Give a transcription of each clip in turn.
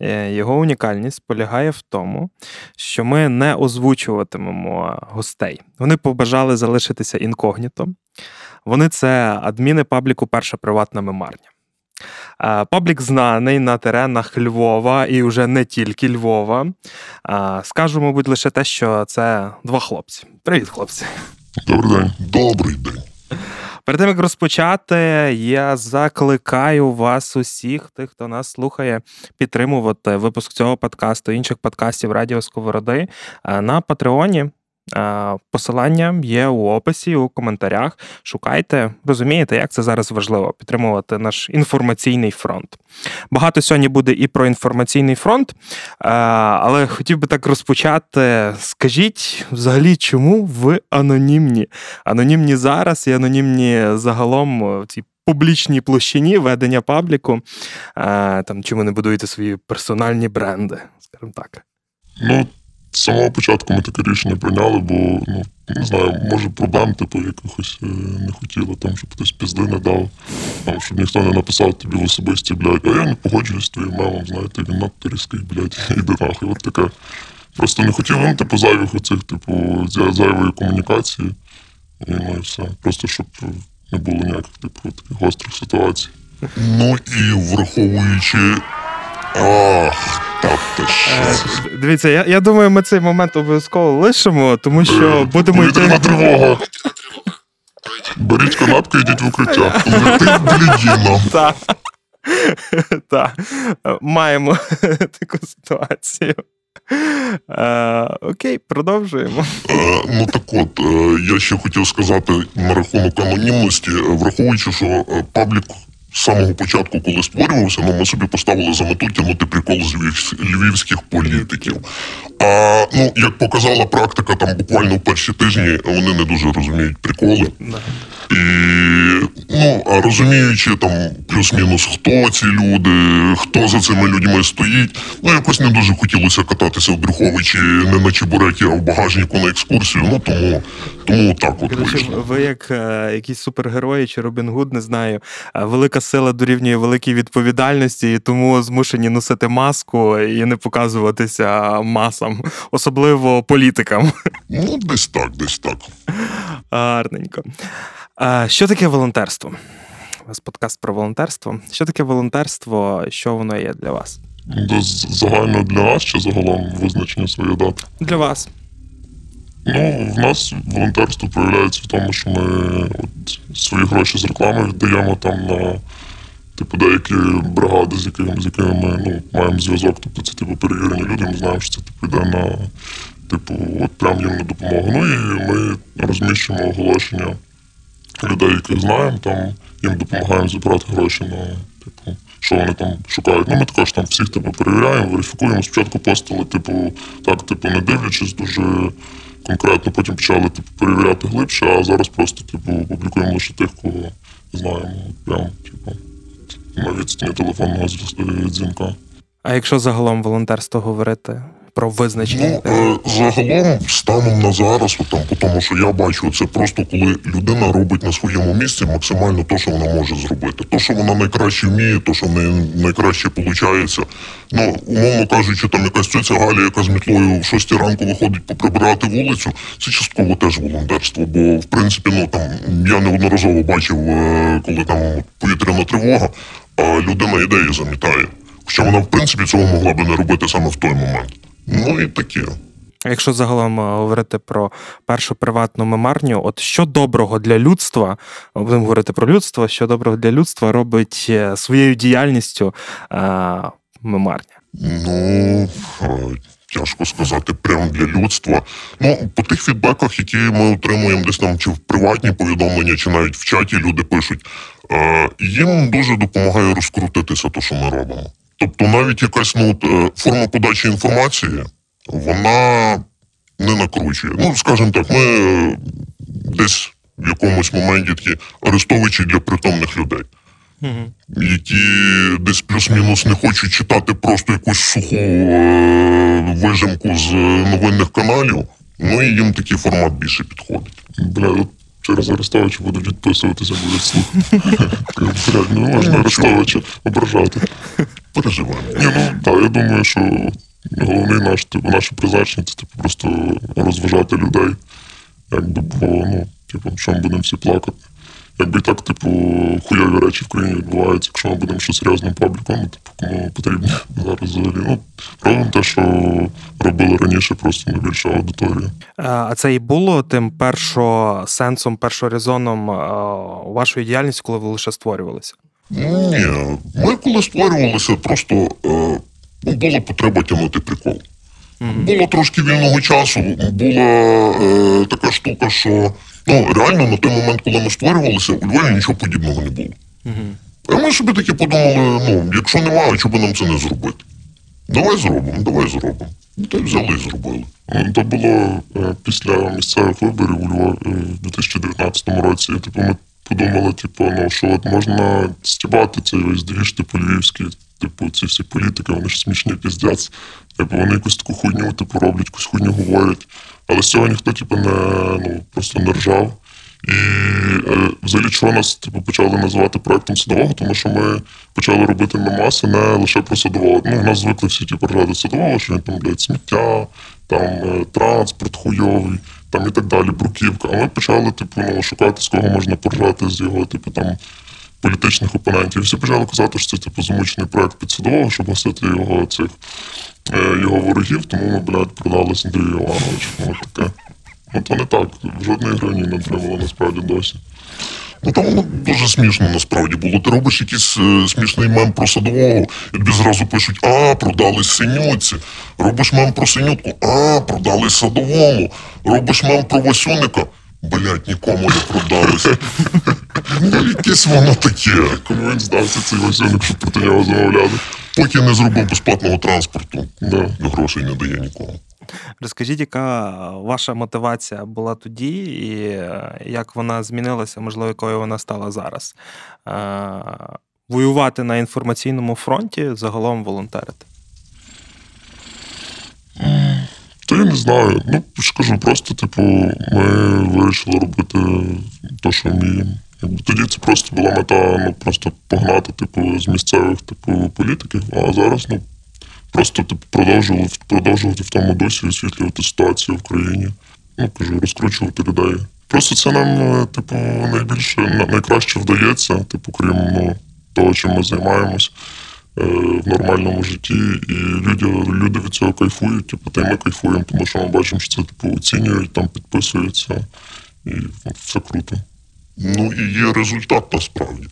Е, Його унікальність полягає в тому, що ми не озвучуватимемо гостей. Вони побажали залишитися інкогніто. Вони це адміни пабліку Перша приватна мемарня. Е, Паблік знаний на теренах Львова і вже не тільки Львова. Е, Скажу, мабуть, лише те, що це два хлопці. Привіт, хлопці. Добрий день. Добрий день. Перед тим як розпочати, я закликаю вас усіх, тих, хто нас слухає, підтримувати випуск цього подкасту, інших подкастів Радіо Сковороди на Патреоні. Е, Посилання є у описі, у коментарях. Шукайте, розумієте, як це зараз важливо підтримувати наш інформаційний фронт. Багато сьогодні буде і про інформаційний фронт, е, але хотів би так розпочати. Скажіть взагалі, чому ви анонімні? Анонімні зараз і анонімні загалом в цій публічній площині ведення пабліку. Е, Там чому не будуєте свої персональні бренди, скажімо так. Ну, з самого початку ми таке рішення прийняли, бо ну не знаю, може проблем, типу, якихось е, не хотіло, там, щоб хтось пізди не дав, там, щоб ніхто не написав тобі в особисті, блядь, а я не погоджуюсь з твоїм мемом, знаєте, він надто різкий, блядь, іди нахуй. От таке. Просто не хотів, ну, типу, зайвих оцих, типу, зайвої комунікації. І ну і все. Просто щоб не було ніяких, типу, таких гострих ситуацій. Ну і враховуючи. Ах. Е, Дивіться, я, я думаю, ми цей момент обов'язково лишимо, тому що будемо Повітряна йти. тривога. Беріть канапки, йдіть в укриття. Летить блідіно. Так. Так. Маємо таку ситуацію. Е, окей, продовжуємо. Е, Ну так от, е, я ще хотів сказати на рахунок анонімності, е, враховуючи, що е, паблік з самого початку, коли створювався, ну ми собі поставили за мету тягнути прикол з львівських політиків. А ну, як показала практика, там буквально в перші тижні вони не дуже розуміють приколи. І ну, а розуміючи там плюс-мінус, хто ці люди, хто за цими людьми стоїть, ну якось не дуже хотілося кататися в Брюховичі не на чебурекі, а в багажнику на екскурсію. Ну тому, тому так от вийшло. ви як е, якісь супергерої чи Робін Гуд, не знаю. е, Велика сила дорівнює великій відповідальності, і тому змушені носити маску і не показуватися масам, особливо політикам. Ну, десь так, десь так. Гарненько. Е, Що таке волонтерство? У вас подкаст про волонтерство. Що таке волонтерство? Що воно є для вас? Загально для нас чи загалом визначення своєї дати. Для вас. Ну, в нас волонтерство проявляється в тому, що ми от свої гроші з реклами віддаємо там на типу деякі бригади, з якими, з якими ми ну, маємо зв'язок. Тобто це типу перевірені люди. Ми знаємо, що це типу йде на типу, от прям їм на допомогу. Ну і ми розміщуємо оголошення людей, яких знаємо, там їм допомагаємо збирати гроші на типу. Що вони там шукають? Ну, ми також там всіх типу, перевіряємо, верифікуємо. Спочатку постили, типу, так, типу, не дивлячись дуже конкретно, потім почали типу, перевіряти глибше, а зараз просто типу, публікуємо лише тих, кого знаємо. Прям, типу, на відстані телефонного зв'яз- дзвінка. А якщо загалом волонтерство говорити про визначення? Ну, е, загалом, станом на зараз, там, по тому, що я бачу, це просто коли людина робить на своєму місці максимально те, що вона може зробити. То, що вона найкраще вміє, то, що в неї найкраще виходить. Ну, умовно кажучи, там якась цьоця Галя, яка з мітлою в 6 ранку виходить поприбирати вулицю, це частково теж волонтерство. Бо, в принципі, ну там я неодноразово бачив, е, коли там повітряна тривога, а людина ідеї замітає. Хоча вона, в принципі, цього могла би не робити саме в той момент. Ну і таке. Якщо загалом е, говорити про першу приватну мемарню, от що доброго для людства, будемо говорити про людство, що доброго для людства робить е, своєю діяльністю е, мемарня? Ну, е, тяжко сказати, прямо для людства. Ну, по тих фідбеках, які ми отримуємо десь там, чи в приватні повідомлення, чи навіть в чаті люди пишуть, е, їм дуже допомагає розкрутитися те, що ми робимо. Тобто навіть якась ну, е, форма подачі інформації, вона не накручує. Ну, скажімо так, ми е, десь в якомусь моменті такі арестовичі для притомних людей, які десь плюс-мінус не хочуть читати просто якусь суху е, вижимку з новинних каналів. Ну і їм такий формат більше підходить. Бля, от через Арестовича будуть відписуватися, будуть слухати. Блядь, не можна Арестовича ображати. Переживаємо. Ні, ну так, я думаю, що головний наш, типу, наше призначення це типу, просто розважати людей. Якби, бо, ну, типу, що ми будемо всі плакати. Якби так, типу, хуйові речі в країні відбуваються, якщо ми будемо що серйозним пабліком, типу, кому потрібно зараз взагалі. Ну, робимо те, що робили раніше, просто на більшу аудиторію. Е, А це і було тим першо сенсом, першорезоном е, вашої діяльності, коли ви лише створювалися? Ні, ми коли створювалися, просто е, ну, була потреба тягнути прикол. Було трошки вільного часу, була е, така штука, що ну, реально на той момент, коли ми створювалися, у Львові нічого подібного не було. А ми собі таки подумали: ну, якщо немає, чого би нам це не зробити? Давай зробимо, давай зробимо. Ну, Та й взяли і зробили. Ну, То було е, після місцевих виборів у Львові е, в 2019 році. Типу, ми подумали, типу, ну що от можна стібати цей весь двіж, типу, львівський, типу, ці всі політики, вони ж смішні піздець. Типу, вони якусь таку хуйню, типу, роблять, якусь хуйню говорять. Але з цього ніхто, типу, не ну, просто не ржав. І е, взагалі чого нас типу, почали називати проектом садового, тому що ми почали робити мемаси не лише про садового. Ну, в нас звикли всі типу, ржати садового, що він там блядь, сміття, там е, транспорт хуйовий, там і так далі, бруківка. А ми почали, типу, ну, шукати, з кого можна поржати з його, типу, там. Політичних опонентів. Всі почали казати, що це типу замучений проект під садового, щоб гасити його цих е, його ворогів, тому ми, блядь, продались Андрію Івановичу. От таке. Ну то не так. Жодної гривні не отримали насправді досі. Ну там воно дуже смішно насправді було. Ти робиш якийсь е, смішний мем про садового, і тобі зразу пишуть: а, продали синютці. Робиш мем про синютку, а, продали садовому. Робиш мем про Васюника. Блять, нікому не продалися. Ну, якесь воно таке. Кому він здався цей Васюник, щоб проти нього замовляли. Поки не зробив безплатного транспорту, Да. грошей не дає нікому. Розкажіть, яка ваша мотивація була тоді, і е, як вона змінилася, можливо, якою вона стала зараз? Е, Воювати на інформаційному фронті, загалом волонтерити. Та я не знаю. Ну, кажу, просто, типу, ми вирішили робити те, що вміємо. Тоді це просто була мета, ну, просто погнати, типу, з місцевих, типу, політиків. А зараз, ну, просто типу, продовжувати, продовжувати в тому дусі освітлювати ситуацію в країні. Ну, кажу, розкручувати людей. Просто це нам, е, типу, найбільше на- найкраще вдається, типу, крім ну, того, чим ми займаємось в нормальному житті, і люди, люди від цього кайфують, типу, та й ми кайфуємо, тому що ми бачимо, що це типу оцінюють, там підписуються, і все круто. Ну і є результат насправді.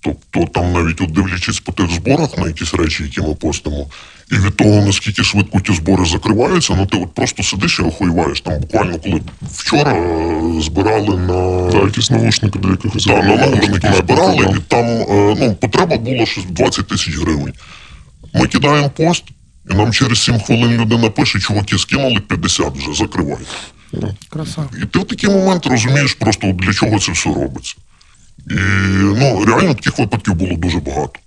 Тобто там навіть от дивлячись по тих зборах на якісь речі, які ми постимо, і від того, наскільки швидко ті збори закриваються, ну ти от просто сидиш і охуєваєш. Там буквально коли вчора е, збирали на Та якісь навушники до якихось та, на наушники збирали, і там е, ну, потреба була щось 20 тисяч гривень. Ми кидаємо пост, і нам через 7 хвилин людина пише, чуваки, скинули 50 вже, закривайте. Краса. І ти в такий момент розумієш просто для чого це все робиться. І ну, реально таких випадків було дуже багато.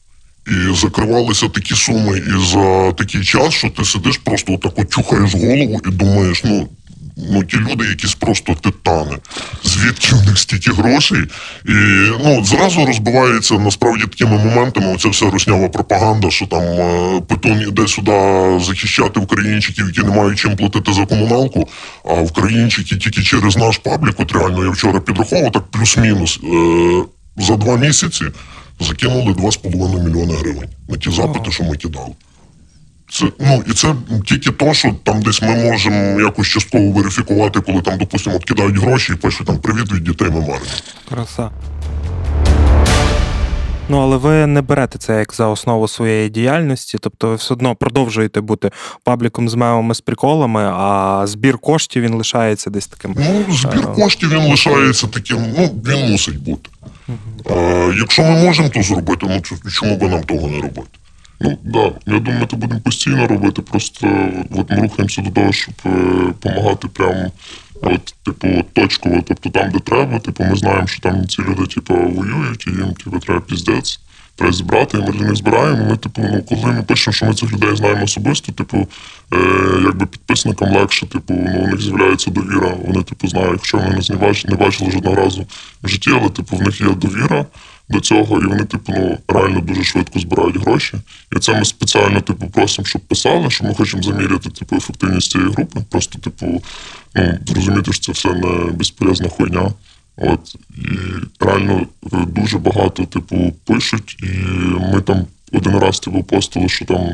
І закривалися такі суми і за такий час, що ти сидиш просто отак от чухаєш голову і думаєш, ну, ну ті люди якісь просто титани. Звідки в них стільки грошей? І ну, зразу розбивається насправді такими моментами оця вся руснява пропаганда, що там е, Петун іде сюди захищати українчиків, які не мають чим платити за комуналку, а українчики тільки через наш паблік, от реально я вчора підраховував, так плюс-мінус. Е, за два місяці закинули 2,5 мільйони гривень на ті запити, що ми кидали. Це, ну, і це тільки то, що там десь ми можемо якось частково верифікувати, коли там, допустимо, от кидають гроші і пишуть там привіт від дітей мемарні. Краса. Ну, але ви не берете це як за основу своєї діяльності, тобто ви все одно продовжуєте бути пабліком з мемами з приколами, а збір коштів він лишається десь таким. Ну, збір коштів він лишається таким, ну, він мусить бути. А, якщо ми можемо то зробити, ну то чому би нам того не робити? Ну да, я думаю, ми це будемо постійно робити. Просто от ми рухаємося до того, щоб допомагати прямо от, типу, точково, тобто там, де треба, типу, ми знаємо, що там ці люди, типу, воюють, і їм типу, треба піздець. Треба зібрати, і ми для них збираємо. Ми, типу, ну, коли ми пишемо, що ми цих людей знаємо особисто, типу, е, якби підписникам легше, типу, ну, у них з'являється довіра. Вони, типу, знають, якщо вони нас не бачили, не бачили жодного разу в житті, але типу, в них є довіра до цього, і вони, типу, ну, реально дуже швидко збирають гроші. І це ми спеціально, типу, просимо, щоб писали, що ми хочемо заміряти типу, ефективність цієї групи. Просто, типу, ну, зрозуміти, що це все не безполезна хуйня. От і реально е, дуже багато, типу, пишуть, і ми там один раз типу, постили, що там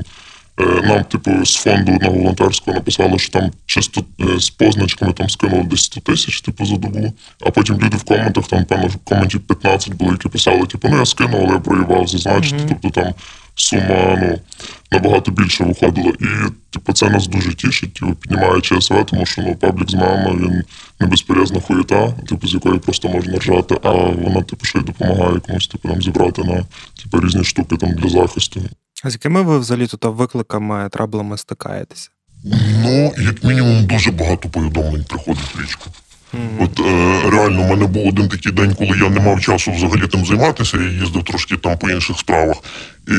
нам, типу, з фонду одного волонтерського написали, що там чисто е, з позначками там скинули десь 100 тисяч, типу, за добу. А потім люди в коментах, там, певно, в коменті 15 були, які писали, типу, ну я скинув, але я проїбав зазначити. Тобто там сума ну, набагато більше виходила. І типу, це нас дуже тішить, типу, піднімає ЧСВ, тому що ну, паблік з мами він не безполезна хуєта, типу, з якої просто можна ржати, а вона типу, ще й допомагає комусь типу, там, зібрати на типу, різні штуки там, для захисту. А з якими ви взагалі тут викликами, траблами стикаєтеся? Ну, як мінімум, дуже багато повідомлень приходить в річку. От е, реально, у мене був один такий день, коли я не мав часу взагалі тим займатися, я їздив трошки там по інших справах. І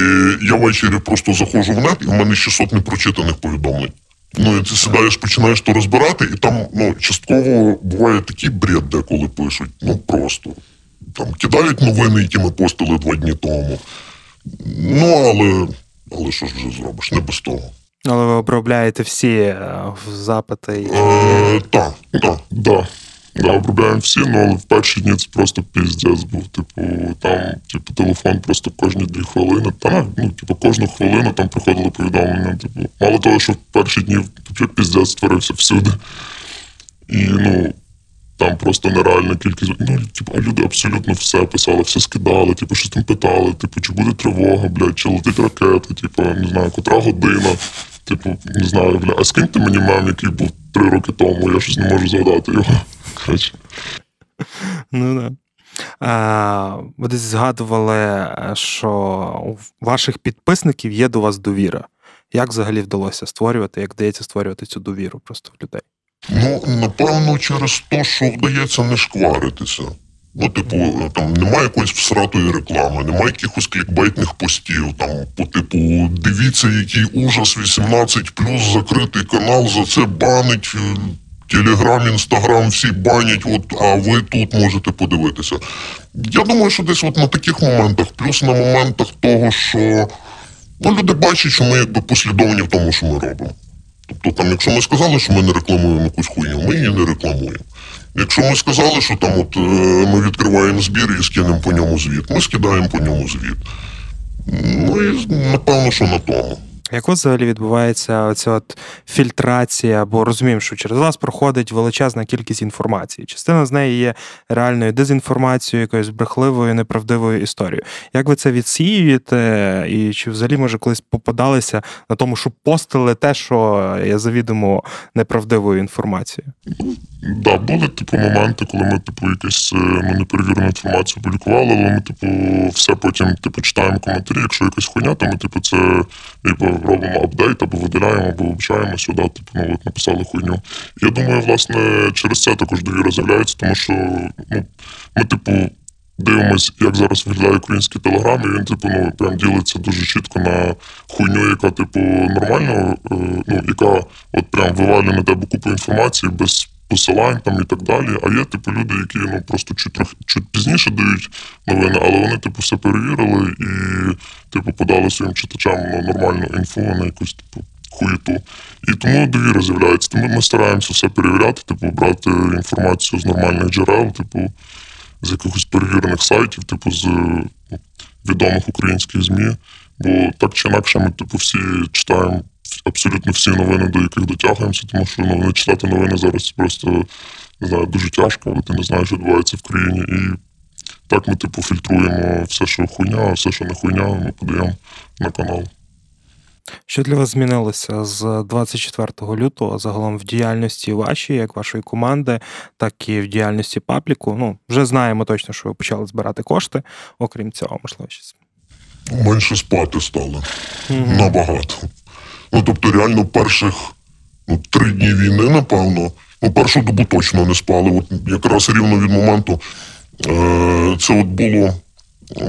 я ввечері просто заходжу в нет, і в мене 600 непрочитаних повідомлень. Ну, і ти сідаєш, починаєш то розбирати, і там ну, частково буває такий бред, деколи пишуть. Ну просто. Там кидають новини, які ми постили два дні тому. Ну, але, але що ж вже зробиш, не без того. Але ви обробляєте всі е, запити. і- Е, так, так. Да. Да, обробляємо всі, ну але в перші дні це просто піздець був. Типу, там, типу, телефон просто кожні дві хвилини. Та ну, типу, кожну хвилину там приходили повідомлення. Типу, мало того, що в перші дні типу, піздець створився всюди. І ну. Там просто нереальна кількість. Ну, типу, люди абсолютно все писали, все скидали, типу, щось там питали, типу, чи буде тривога, блядь, чи летить ракета, типу, не знаю, котра година. Типу, не знаю, бля, а скиньте мені мем, який був три роки тому, я щось не можу згадати його. Ну да. Ви десь згадували, що у ваших підписників є до вас довіра. Як взагалі вдалося створювати, як вдається створювати цю довіру просто в людей? Ну, напевно, через те, що вдається не шкваритися. Ну, типу, там немає якоїсь всратої реклами, немає якихось клікбейтних постів, там, по типу, дивіться, який ужас 18 закритий канал, за це банить. е, Телеграм, інстаграм, всі банять, от, а ви тут можете подивитися. Я думаю, що десь от на таких моментах, плюс на моментах того, що ну, люди бачать, що ми якби послідовні в тому, що ми робимо. Тобто, там, якщо ми сказали, що ми не рекламуємо якусь хуйню, ми її не рекламуємо. Якщо ми сказали, що там от е, ми відкриваємо збір і скинемо по ньому звіт, ми скидаємо по ньому звіт. Ну і напевно, що на тому. Як взагалі відбувається оця от фільтрація, бо розуміємо, що через вас проходить величезна кількість інформації. Частина з неї є реальною дезінформацією, якоюсь брехливою, неправдивою історією. Як ви це відсіюєте? І чи взагалі може колись попадалися на тому, що постили те, що є завідомо неправдивою інформацією? Да, були типу моменти, коли ми, типу, якусь е, ну, неперевірену інформацію публікували, але ми, типу, все потім типу, читаємо коментарі. Якщо якась хуйня, то ми, типу, це типу, робимо апдейт, або видаляємо, або вивчаємо сюди, типу, ну, от написали хуйню. Я думаю, власне, через це також довіра з'являється, тому що ну, ми, типу. Дивимось, як зараз виглядає український телеграм, і він, типу, ну, прям ділиться дуже чітко на хуйню, яка, типу, нормально, е, ну, яка от прям вивалює на тебе купу інформації без посилань там і так далі. А є, типу, люди, які ну, просто чуть, трохи, чуть пізніше дають новини, але вони, типу, все перевірили і, типу, подали своїм читачам на нормальну інфу, а не якусь, типу, хуєту. І тому довіра з'являється. Тому ми стараємося все перевіряти, типу, брати інформацію з нормальних джерел, типу, з якихось перевірених сайтів, типу, з ну, відомих українських ЗМІ. Бо так чи інакше ми, типу, всі читаємо абсолютно всі новини, до яких дотягуємося, тому що ну, не читати новини зараз просто не знаю, дуже тяжко, бо ти не знаєш, що відбувається в країні. І так ми, типу, фільтруємо все, що хуйня, а все, що не хуйня, ми подаємо на канал. Що для вас змінилося з 24 лютого загалом в діяльності вашій, як вашої команди, так і в діяльності пабліку? Ну, вже знаємо точно, що ви почали збирати кошти, окрім цього, можливо, щось. менше спати стали. Набагато. Ну, тобто, реально, перших ну, три дні війни, напевно, ну, першу добу точно не спали. От якраз рівно від моменту. Е, це от було,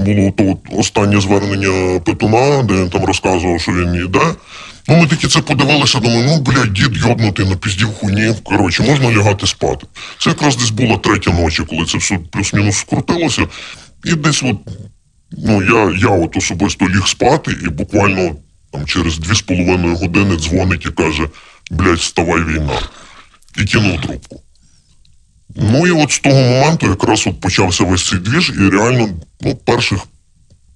було то от останнє звернення Петуна, де він там розказував, що він йде. Ну, ми такі це подивилися, думаю, ну, блядь, дід йобнутий, напіздів хуйні. Коротше, можна лягати спати. Це якраз десь була третя ночі, коли це все плюс-мінус скрутилося. І десь от Ну, я, я от особисто ліг спати, і буквально там через дві з половиною години дзвонить і каже: блядь, вставай війна. І кинув трубку. Ну і от з того моменту якраз от почався весь цей двіж, і реально, ну, перших,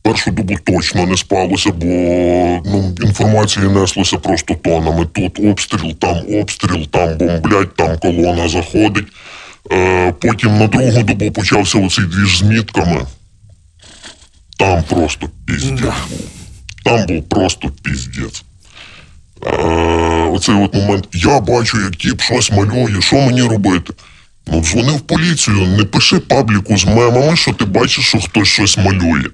першу добу точно не спалося, бо ну, інформації неслося просто тонами. Тут обстріл, там обстріл, там бомблять, там колона заходить. Е, потім на другу добу почався оцей двіж з мітками. Там просто піздець. Там був просто піздець. Е, оцей от момент. Я бачу, як тіп щось малює, що мені робити? Ну, дзвони в поліцію, не пиши пабліку з мемами, що ти бачиш, що хтось щось малює.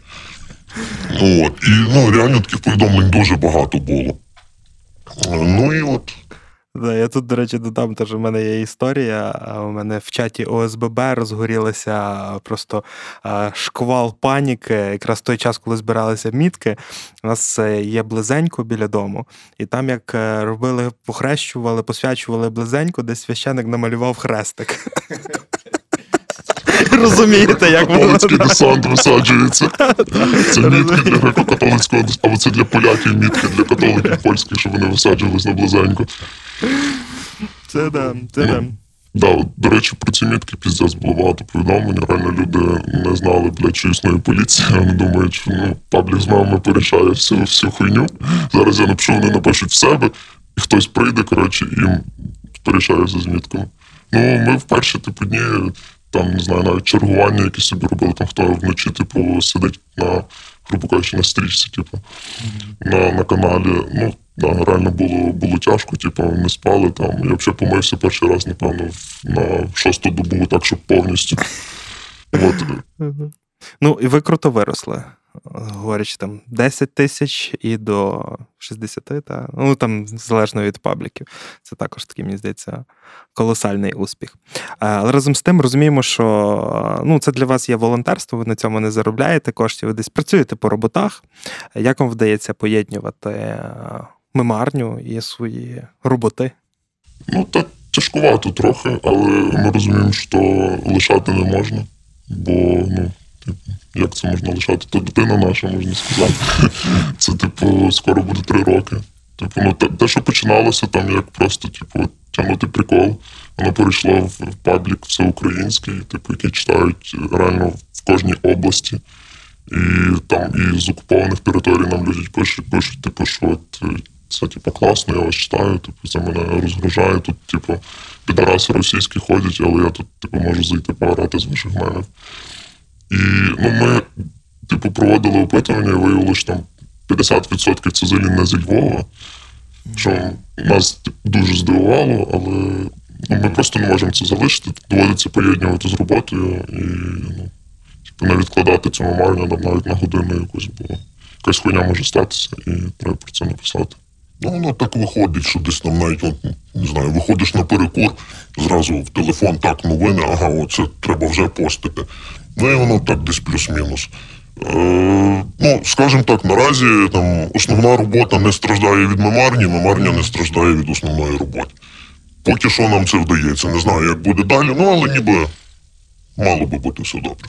Ну, От. І ну, реально таких повідомлень дуже багато було. Е, Ну і от. Да, я тут, до речі, додам, теж у мене є історія. У мене в чаті ОСББ розгорілася просто шквал паніки. Якраз в той час, коли збиралися мітки, у нас е, є близенько біля дому, і там як е, робили, похрещували, посвячували близенько, десь священик намалював хрестик. Розумієте, як воно Католицький десант висаджується. Це мітки для греко-католицького, або це для поляків мітки для католиків польських, щоб вони висаджувались на близенько. це да, це да. Да, до речі, про ці мітки піздець було багато повідомлень. Реально люди не знали, блядь, що існує поліція. Вони думають, що ну, паблік з мамами порішає всю, всю хуйню. Зараз я напишу, вони напишуть в себе, і хтось прийде, коротше, їм порішає за змітками. Ну, ми в перші типу дні, там, не знаю, навіть чергування якісь собі робили, там хто вночі, типу, сидить на, грубо кажучи, на стрічці, типу, на, на каналі. Ну, да, реально було, було тяжко, типу, не спали там. Я взагалі помився перший раз, напевно, на шосту добу, так, щоб повністю. От. Ну, і ви круто виросли. Говорячи там 10 тисяч і до 60, та ну там залежно від пабліків. Це також такий, мені здається, колосальний успіх. Але разом з тим розуміємо, що ну, це для вас є волонтерство, ви на цьому не заробляєте коштів, ви десь працюєте по роботах. Як вам вдається поєднувати мемарню і свої роботи? Ну, так тяжкувато трохи, але ми розуміємо, що лишати не можна. Бо, ну, типу, як це можна лишати? То дитина наша, можна сказати. Це, типу, скоро буде три роки. Типу, ну, те, що починалося там, як просто, типу, тягнути прикол, воно перейшло в паблік всеукраїнський, типу, який читають реально в кожній області. І там і з окупованих територій нам люди пишуть, пишуть, типу, що от е, це типу класно, я вас читаю, типу, це мене розгружає. Тут, типу, підараси російські ходять, але я тут, типу, можу зайти пограти з ваших мемів. І ну, ми, типу, проводили опитування і виявилося, що там 50% це взагалі не зі Львова, що нас типу, дуже здивувало, але ну, ми просто не можемо це залишити. Доводиться поєднувати з роботою і ну, типу, не відкладати мемарню там навіть на годину якусь, бо якась хуйня може статися, і треба про це написати. Ну, воно так виходить, що десь там навіть, от, не знаю, виходиш на перекур, зразу в телефон так, новини, ага, оце треба вже постити. Ну і воно так десь плюс-мінус. Е, ну, скажімо так, наразі там основна робота не страждає від мемарні, мемарня не страждає від основної роботи. Поки що нам це вдається. Не знаю, як буде далі, ну але ніби мало би бути все добре.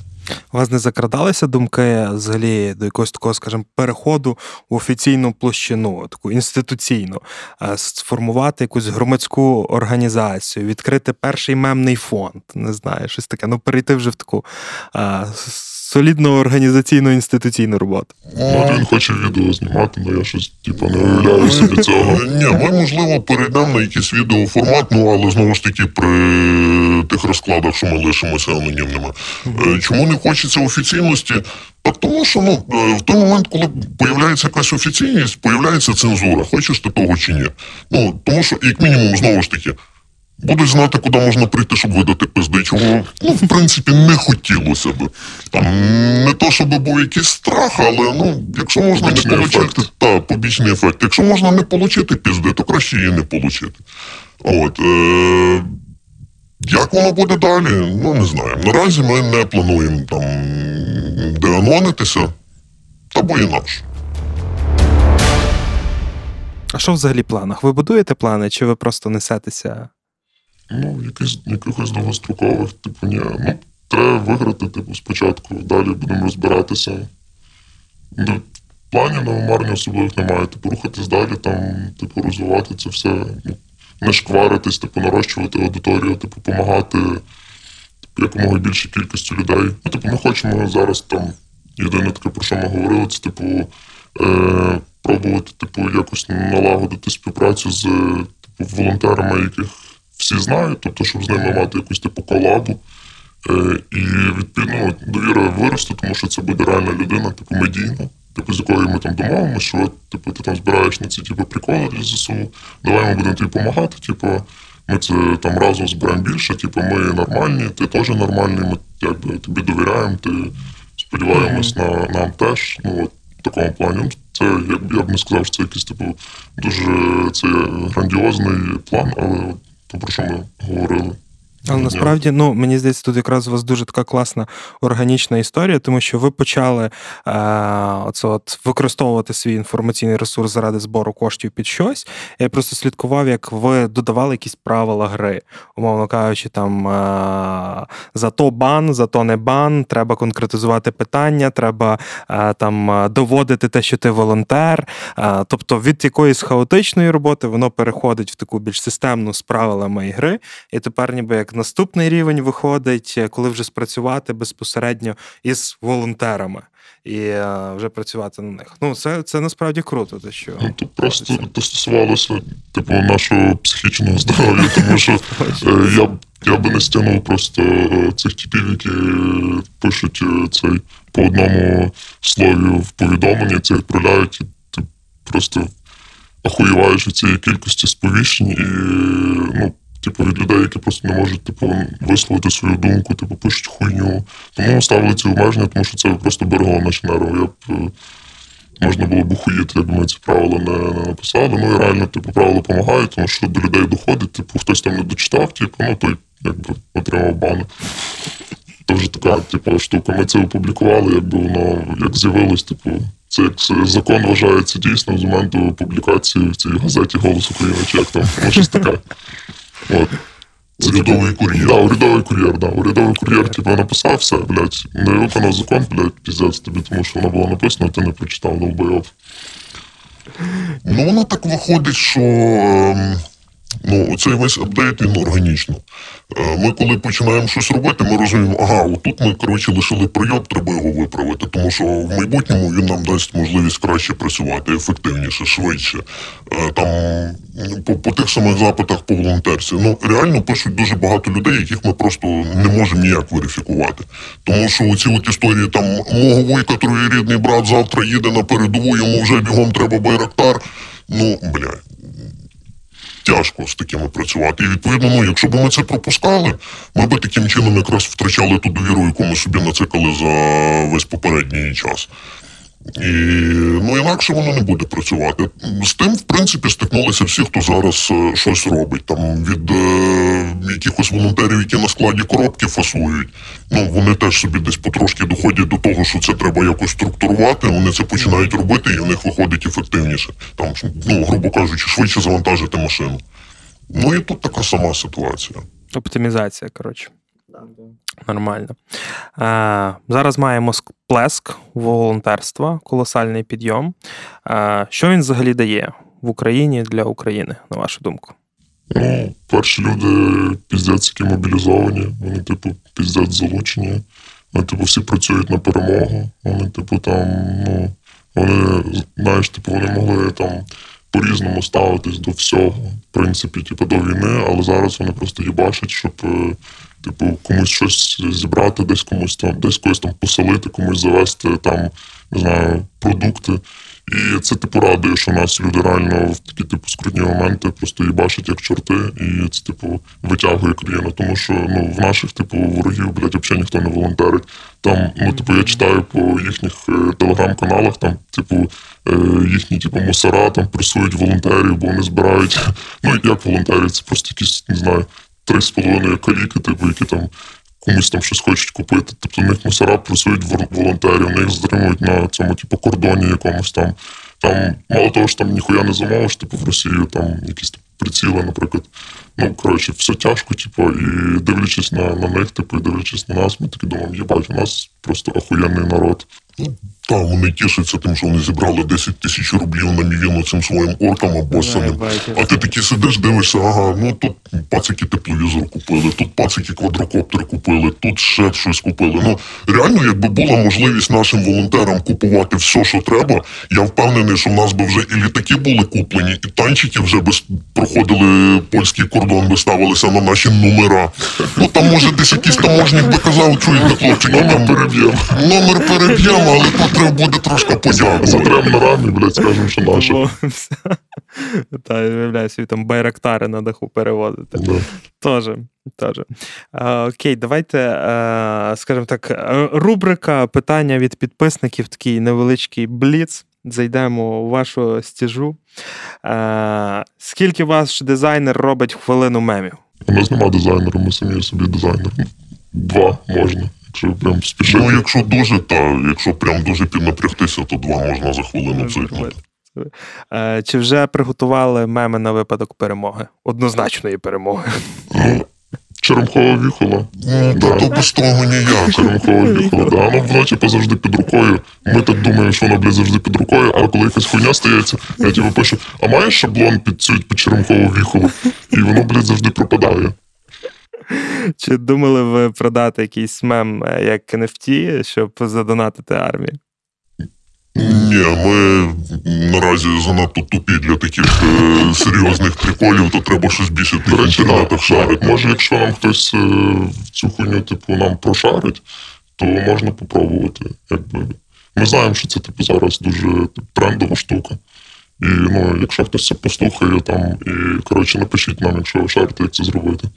У вас не закрадалися думки взагалі до якогось такого, скажімо, переходу в офіційну площину, таку інституційну, е, сформувати якусь громадську організацію, відкрити перший мемний фонд, не знаю, щось таке. Ну, перейти вже в таку е, солідну організаційну інституційну роботу. Ну, от він хоче відео знімати, але я щось типу, не уявляю собі цього. Ні, ми, можливо, перейдемо на якийсь відеоформат, ну але знову ж таки при тих розкладах, що ми лишимося анонімними. Е, Чому не хочеться офіційності? Так тому що ну, е, в той момент, коли появляється якась офіційність, появляється цензура, хочеш ти того чи ні. Ну, тому що, як мінімум, знову ж таки, Будуть знати, куди можна прийти, щоб видати пизди, чого, ну, в принципі, не хотілося б. Там не то, щоб був якийсь страх, але ну, якщо можна Побічний не отримати, та, побічний ефект. Якщо можна не отримати пізди, то краще її не отримати. От, е, як воно буде далі? Ну, не знаю. Наразі ми не плануємо там деанонитися, та бо інакше. А що взагалі в планах? Ви будуєте плани, чи ви просто несетеся? Ну, якийсь, якихось довгострокових, типу, ні. Ну, треба виграти, типу, спочатку, далі будемо розбиратися. Ну, планів на марні особливих немає. Типу, рухатись далі, там, типу, розвивати це все, ну, не шкваритись, типу, нарощувати аудиторію, типу, допомагати типу, якомога більшій кількості людей. Ну, типу, ми хочемо зараз там, єдине таке, про що ми говорили, це, типу, е, пробувати, типу, якось налагодити співпрацю з типу, волонтерами, яких всі знають, тобто, щоб з ними мати якусь типу колабу. Е, і відповідно довіра виросте, тому що це буде реальна людина, типу медійна, типу, з якою ми там домовимося, що типу, ти там збираєш на ці типу, приколи для ЗСУ, давай ми будемо тобі допомагати, типу, ми це там разом зберемо більше, типу, ми нормальні, ти теж нормальний, ми якби тобі довіряємо, ти сподіваємось на нам теж. Ну, от, в такому плані. Ну, Це я, б- я б не сказав, що це якийсь типу дуже це грандіозний план, але от, то про що ми говорили. Але насправді, ну мені здається, тут якраз у вас дуже така класна органічна історія, тому що ви почали е, оце от використовувати свій інформаційний ресурс заради збору коштів під щось. Я просто слідкував, як ви додавали якісь правила гри, умовно кажучи, там е, за то бан, за то не бан. Треба конкретизувати питання, треба е, там е, доводити те, що ти волонтер. Е, тобто від якоїсь хаотичної роботи воно переходить в таку більш системну з правилами ігри. І тепер, ніби як наступний рівень виходить, е, коли вже спрацювати безпосередньо із волонтерами і е, вже працювати на них. Ну, це, це насправді круто. Те, що Ну, то просто це стосувалося, типу, нашого психічного здоров'я, тому що е, я, я би не стягнув просто цих типів, які пишуть цей по одному слові в повідомленні, це відправляють, і ти просто охуєваєш від цієї кількості сповіщень і ну. Типу, від людей, які просто не можуть типу, висловити свою думку, типу, пишуть хуйню. Тому ставили ці обмеження, тому що це просто берегло наші нерви. Я б е, можна було б ухуїти, якби ми ці правила не, не написали. Ну і реально, типу, правила допомагають, тому що до людей доходить, типу, хтось там не дочитав, типу, ну той якби отримав бан. Це вже така, типу, штука. Ми це опублікували, якби воно як з'явилось, типу, це як закон вважається дійсно з моменту публікації в цій газеті Голос України, чи як там, ну, щось таке. От. Урядовий кур'єр. Да, урядовий кур'єр, да. Урядовий кур'єр, типу, написав все, блядь, не виконав закон, блядь, піздець тобі, тому що воно було написано, ти не прочитав, долбойов. Ну, воно так виходить, що ем, ну, цей весь апдейт він органічно. Е, Ми коли починаємо щось робити, ми розуміємо, ага, отут ми коротше лишили прийом, треба його виправити, тому що в майбутньому він нам дасть можливість краще працювати, ефективніше, швидше. Е, Там по, по тих самих запитах по волонтерці. Ну реально пишуть дуже багато людей, яких ми просто не можемо ніяк верифікувати. Тому що ці от історії там мого вуйка троєрідний брат завтра їде на передову, йому вже бігом треба байрактар. Ну, бля, тяжко з такими працювати. І відповідно, ну, якщо б ми це пропускали, ми б таким чином якраз втрачали ту довіру, яку ми собі нацикали за весь попередній час. І ну інакше воно не буде працювати. З тим, в принципі, стикнулися всі, хто зараз е, щось робить. Там від е, якихось волонтерів, які на складі коробки фасують. Ну вони теж собі десь потрошки доходять до того, що це треба якось структурувати. Вони це починають робити, і в них виходить ефективніше. Там, ну грубо кажучи, швидше завантажити машину. Ну і тут така сама ситуація. Оптимізація, коротше. Нормально. Е, зараз маємо сплеск волонтерства, колосальний підйом. Е, що він взагалі дає в Україні для України, на вашу думку? Ну, перші люди піздець, які мобілізовані, вони, типу, піздець залучені. Вони, типу, всі працюють на перемогу. Вони, типу, там, ну, вони, знаєш, типу, вони могли там по-різному ставитись до всього, в принципі, типу, до війни, але зараз вони просто їбашать, щоб, е, типу, комусь щось зібрати, десь комусь там, десь когось там поселити, комусь завести там, не знаю, продукти. І це типу радує, що нас люди реально в такі типу скрутні моменти просто їбашать як чорти, і це типу витягує країну. Тому що ну в наших типу ворогів, блядь, взагалі ніхто не волонтерить. Там, ну типу, я читаю по їхніх е, телеграм-каналах, там, типу, е, їхні типу мусора там пресують волонтерів, бо вони збирають. Ну як волонтери, це просто якісь, не знаю, три з половиною каліки, типу, які там комусь там щось хочуть купити. Тобто в них мусора працюють вор- волонтерів, в них затримують на цьому, типу, кордоні якомусь там. Там, мало того, що там ніхуя не замовиш, типу в Росію, там якісь типу, приціли, наприклад. Ну, коротше, все тяжко, типу, і дивлячись на, на них, типу, і дивлячись на нас, ми такі думаємо, їбать, у нас просто охуєнний народ. Та вони тішаться тим, що вони зібрали 10 тисяч рублів на мівіну цим своїм оркам або самим. А ти такий сидиш, дивишся, ага, ну тут пацики тепловізор купили, тут пацики квадрокоптер купили, тут ще щось купили. Ну реально, якби була можливість нашим волонтерам купувати все, що треба, я впевнений, що в нас би вже і літаки були куплені, і танчики вже би проходили польський кордон, би ставилися на наші номера. Ну там може десь якийсь таможник би казав, чуєте, хлопчики, Номер переб'ємо. Номер переб'ємо, але тут треба буде трошки подякувати. Затрем на рамі, блядь, скажемо, що наше. Та, я виявляю, собі там байрактари на даху переводити. Тоже. Тоже. Окей, давайте, е, скажімо так, е, рубрика питання від підписників, такий невеличкий бліц. Зайдемо у вашу стіжу. Е, скільки ваш дизайнер робить хвилину мемів? У нас нема дизайнера, ми самі собі дизайнер. Два можна, якщо прям спішити. Ну, якщо дуже, та якщо прям дуже піднапрягтися, то два можна за хвилину цикнути. Е, чи вже приготували меми на випадок перемоги? Однозначної перемоги. Ну, Черемхова віхола. Ну, та то без того ніяк. Черемхова віхола, да. Ну, воно, типу, завжди під рукою. Ми так думаємо, що воно, блядь, завжди під рукою, а коли якась хуйня стається, я типу пишу, а маєш шаблон під цю під черемхову віхолу? І воно, блядь, завжди пропадає. Чи думали ви продати якийсь мем е, як NFT, щоб задонатити армії? Ні, ми наразі занадто тупі для таких е, серйозних приколів, то треба щось більше в тих інтернетах шарити. Може, якщо нам хтось е, в цю хуйню, типу, нам прошарить, то можна попробувати. Якби. Ми знаємо, що це типу, зараз дуже типу, трендова штука. І ну, якщо хтось це послухає там, і коротше, напишіть нам, якщо ви шарите, як це зробити.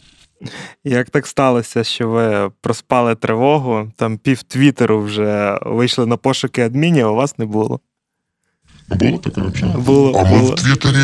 Як так сталося, що ви проспали тривогу, там пів твіттеру вже вийшли на пошуки адмінів, а у вас не було? Було таке взагалі? Було. А ми було. в Твіттері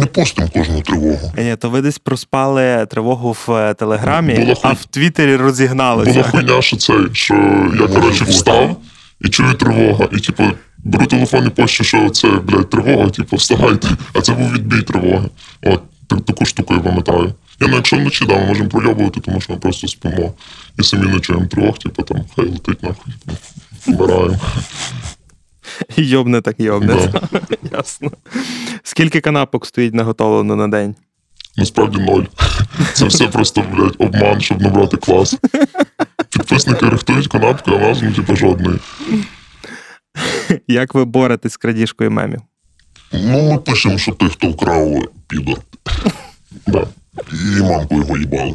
не постимо кожну тривогу. Ні, то ви десь проспали тривогу в е, Телеграмі, Було а хуй- в Твіттері Була розігналися. хуйня, що цей, що я, коротше, встав і чую тривога, і типу. Беру телефон і пощу, що це, блядь, тривога, типу, вставайте. А це був відбій тривоги. От, так- таку штуку я пам'ятаю. Я ну, якщо вночі, да, ми можемо пройобувати, тому що ми просто спимо. І самі не чуємо тривог, типу, там, хай летить нахуй, вмираємо. Йобне так йобне. Да. Ясно. Скільки канапок стоїть наготовлено на день? Насправді ноль. Це все просто, блядь, обман, щоб набрати клас. Підписники рихтують канапки, а нас, ну, типу, жодної. Як ви боретесь з крадіжкою мемів? Ну, ми пишемо, що той, хто вкрав підор. Да. І мамку його їбали.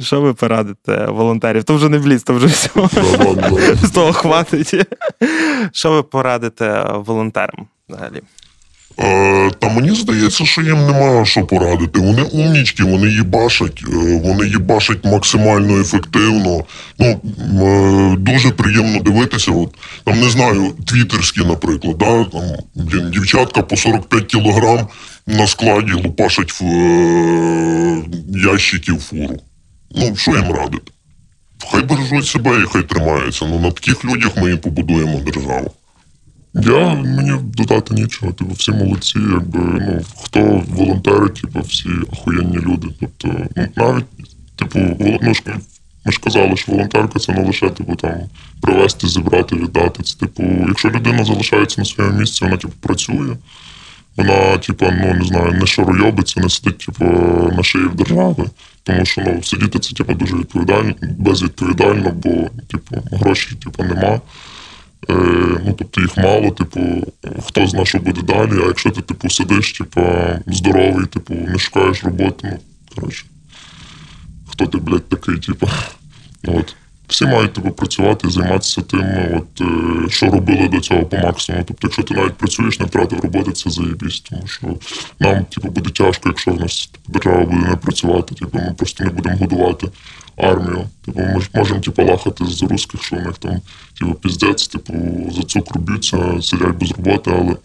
Що ви порадите волонтерів? То вже не вліз, то вже ладно. З того хватить. Що ви порадите волонтерам взагалі? Е, та мені здається, що їм нема що порадити. Вони умнічки, вони їбашать, е, вони їбашать максимально ефективно. Ну, е, дуже приємно дивитися. От, там, не знаю, твіттерські, наприклад, да, там, дівчатка по 45 кілограм на складі лупашать в е, ящики в фуру. Ну, що їм радити? Хай бережуть себе і хай тримаються. Ну, на таких людях ми і побудуємо державу. Я мені додати нічого. Типу, всі молодці, якби ну хто волонтерить, типу, всі охуєнні люди. Тобто, ну навіть, типу, ну, ж, ми ж казали, що волонтерка це не лише типу там привезти, зібрати, віддати. Це типу, якщо людина залишається на своєму місці, вона типу працює. Вона, типу, ну не знаю, не шаройобиться, не сидить, типу, на шиї в держави. Тому що ну, сидіти це типу, дуже відповідально, безвідповідально, бо типу, грошей типу, нема. Е, ну, тобто їх мало, типу, хто зна, що буде далі, а якщо ти, типу, сидиш, типу, здоровий, типу, не шукаєш роботи, ну, коротше, хто ти, блядь, такий, типу. От. всі мають типу, працювати займатися тим, от, е, що робили до цього по максимуму. Тобто, якщо ти навіть працюєш, не втратив роботи, це заєбісь, тому що нам типу, буде тяжко, якщо в нас типу, держава буде не працювати, типу, ми просто не будемо годувати армію. Типу, ми ж можемо типу, лахати з русських, що у них там типу, піздець, типу, за цукру б'ються, сидять без роботи, але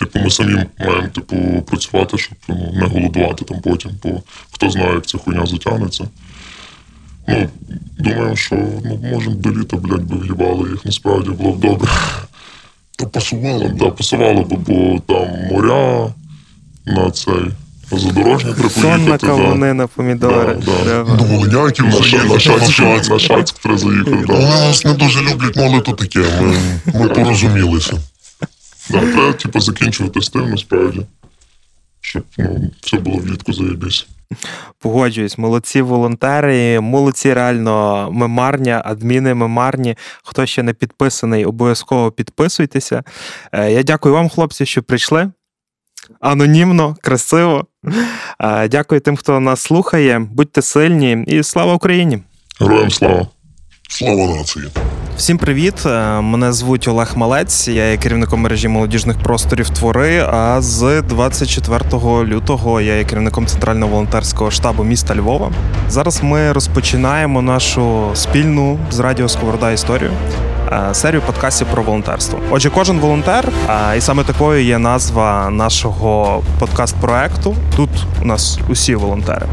Типу, ми самі маємо типу, працювати, щоб ну, не голодувати там потім, бо хто знає, як ця хуйня затягнеться. Ну, думаю, що ну, може до літа, блядь, би в'їбали їх, насправді було б добре. Та пасувало. Да, пасувало б, бо там моря на цей задорожні треба Сонна поїхати. кавуни на помідори. Да, да. До Волиняків На, Ша- на, Шацьк, Шацьк. на Шацьк треба заїхати. Вони нас не дуже люблять, ну, але то таке. Ми, ми порозумілися. Да, треба типу, закінчувати з тим, насправді. Щоб ну, все було влітку заєбісь. Погоджуюсь, молодці волонтери, молодці реально мемарні, адміни мемарні. Хто ще не підписаний, обов'язково підписуйтеся. Е, Я дякую вам, хлопці, що прийшли. Анонімно, красиво. Дякую тим, хто нас слухає. Будьте сильні і слава Україні! Героям слава! Слава нації. Всім привіт! Е, Мене звуть Олег Малець. Я є керівником мережі молодіжних просторів Твори. А з 24 лютого я є керівником центрального волонтерського штабу міста Львова. Зараз ми розпочинаємо нашу спільну з радіо Сковорода історію. Е, Серію подкастів про волонтерство. Отже, кожен волонтер, а, і саме такою є назва нашого подкаст-проекту. Тут у нас усі волонтери.